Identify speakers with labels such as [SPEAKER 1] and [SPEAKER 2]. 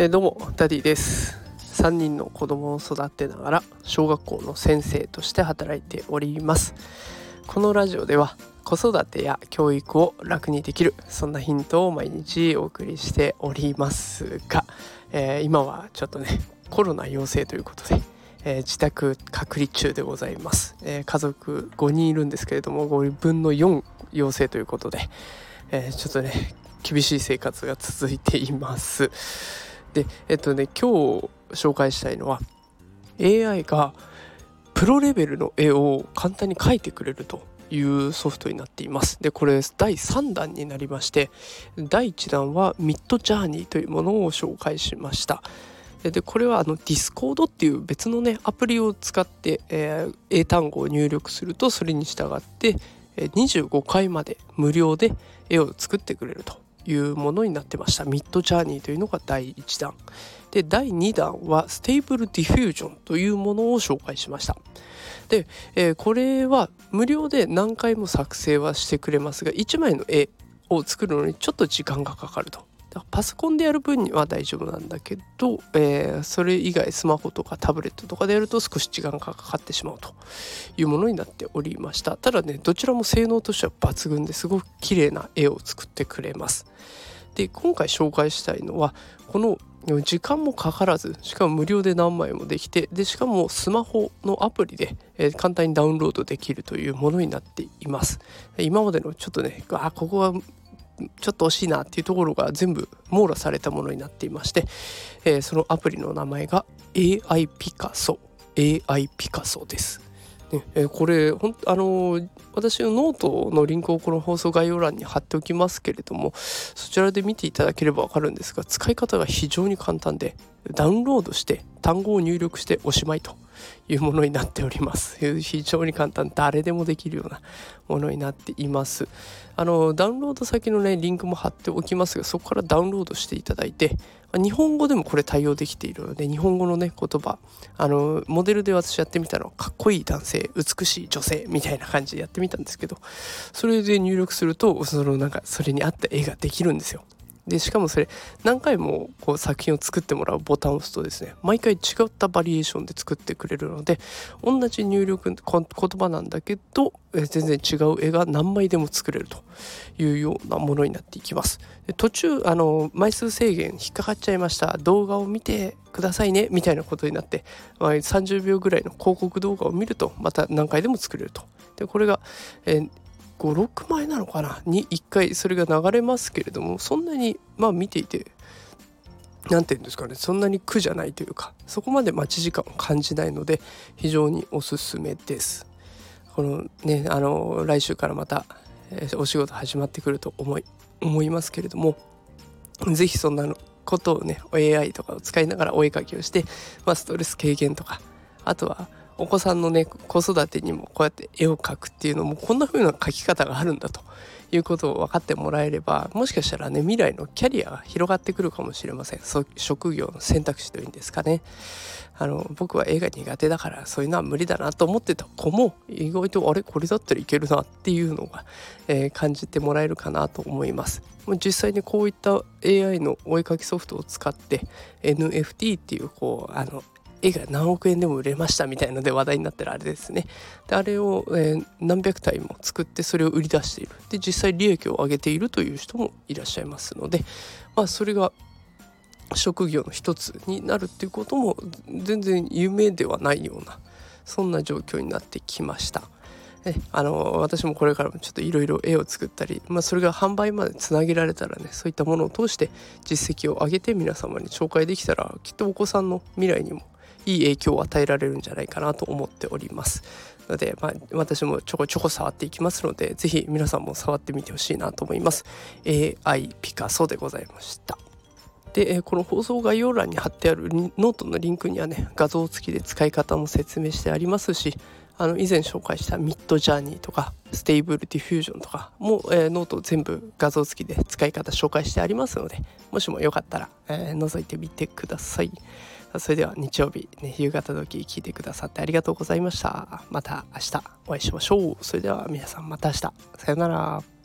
[SPEAKER 1] えー、どうもダディです。3人の子供を育てながら小学校の先生として働いております。このラジオでは子育てや教育を楽にできるそんなヒントを毎日お送りしておりますが、えー、今はちょっとねコロナ陽性ということで、えー、自宅隔離中でございます、え、家族5人いるんですけれども5分の4陽性ということで、えちょっとね厳しい生活が続いています。でえっとね今日紹介したいのは AI がプロレベルの絵を簡単に描いてくれるというソフトになっています。でこれ第3弾になりまして第1弾は Midjourney というものを紹介しました。でこれはあの Discord っていう別のねアプリを使って、えー、英単語を入力するとそれに従って25回まで無料で絵を作ってくれるというものになってました。 Midjourney というのが第1弾。で第2弾は Stable Diffusion というものを紹介しました。で、えー、これは無料で何回も作成はしてくれますが1枚の絵を作るのにちょっと時間がかかると。パソコンでやる分には大丈夫なんだけど、えー、それ以外スマホとかタブレットとかでやると少し時間がかかってしまうというものになっておりました。ただねどちらも性能としては抜群です。ごく綺麗な絵を作ってくれます。で今回紹介したいのはこの時間もかからずしかも無料で何枚もできてでしかもスマホのアプリで、えー、簡単にダウンロードできるというものになっています。今までのちょっとねあここはちょっと惜しいなっていうところが全部網羅されたものになっていまして、えー、そのアプリの名前が AI Picasso AI Picasso です。ねえー、これほんあのー、私のノートのリンクをこの放送概要欄に貼っておきますけれどもそちらで見ていただければわかるんですが使い方が非常に簡単でダウンロードして単語を入力しておしまいというものになっております。非常に簡単。誰でもできるようなものになっています。あのダウンロード先のねリンクも貼っておきますがそこからダウンロードしていただいて日本語でもこれ対応できているので日本語のね言葉。あのモデルで私やってみたのかっこいい男性美しい女性みたいな感じでやってみたんですけどそれで入力するとそのなんかそれに合った絵ができるんですよ。でしかもそれ何回もこう作品を作ってもらうボタンを押すとですね毎回違ったバリエーションで作ってくれるので同じ入力言葉なんだけど全然違う絵が何枚でも作れるというようなものになっていきます。途中あの枚数制限引っかかっちゃいました。動画を見てくださいねみたいなことになって、まあ、30秒ぐらいの広告動画を見るとまた何回でも作れると。でこれが、えー56枚なのかな？に1回それが流れますけれどもそんなにまあ見ていて何て言うんですかね？そんなに苦じゃないというかそこまで待ち時間を感じないので非常におすすめです。このねあの来週からまた、えー、お仕事始まってくると思い思いますけれども是非そんなのことをね AI とかを使いながらお絵かきをして、まあ、ストレス軽減とかあとはお子さんのね子育てにもこうやって絵を描くっていうのもこんな風な描き方があるんだということを分かってもらえればもしかしたらね未来のキャリアが広がってくるかもしれません。職業の選択肢というんですかね。あの僕は絵が苦手だからそういうのは無理だなと思ってた子も意外とあれ？これだったらいけるなっていうのが、えー、感じてもらえるかなと思います。実際にこういった AI のお絵かきソフトを使って NFT っていうこうあの絵が何億円でも売れましたみたいので話題になってるあれですねであれを、えー、何百体も作ってそれを売り出しているで実際利益を上げているという人もいらっしゃいますのでまあそれが職業の一つになるっていうことも全然夢ではないようなそんな状況になってきました。えあの私もこれからもちょっといろいろ絵を作ったり、まあ、それが販売までつなげられたらねそういったものを通して実績を上げて皆様に紹介できたらきっとお子さんの未来にもいい影響を与えられるんじゃないかなと思っております。ので、まあ、私もちょこちょこ触っていきますので是非皆さんも触ってみてほしいなと思います。AI ピカソでございました。でこの放送概要欄に貼ってあるノートのリンクにはね画像付きで使い方も説明してありますしあの以前紹介した Midjourney とか Stable Diffusion とかも、えー、ノート全部画像付きで使い方紹介してありますのでもしもよかったら、えー、覗いてみてください。それでは日曜日、ね、夕方時聞いてくださってありがとうございました。また明日お会いしましょう。それでは皆さんまた明日。さよなら。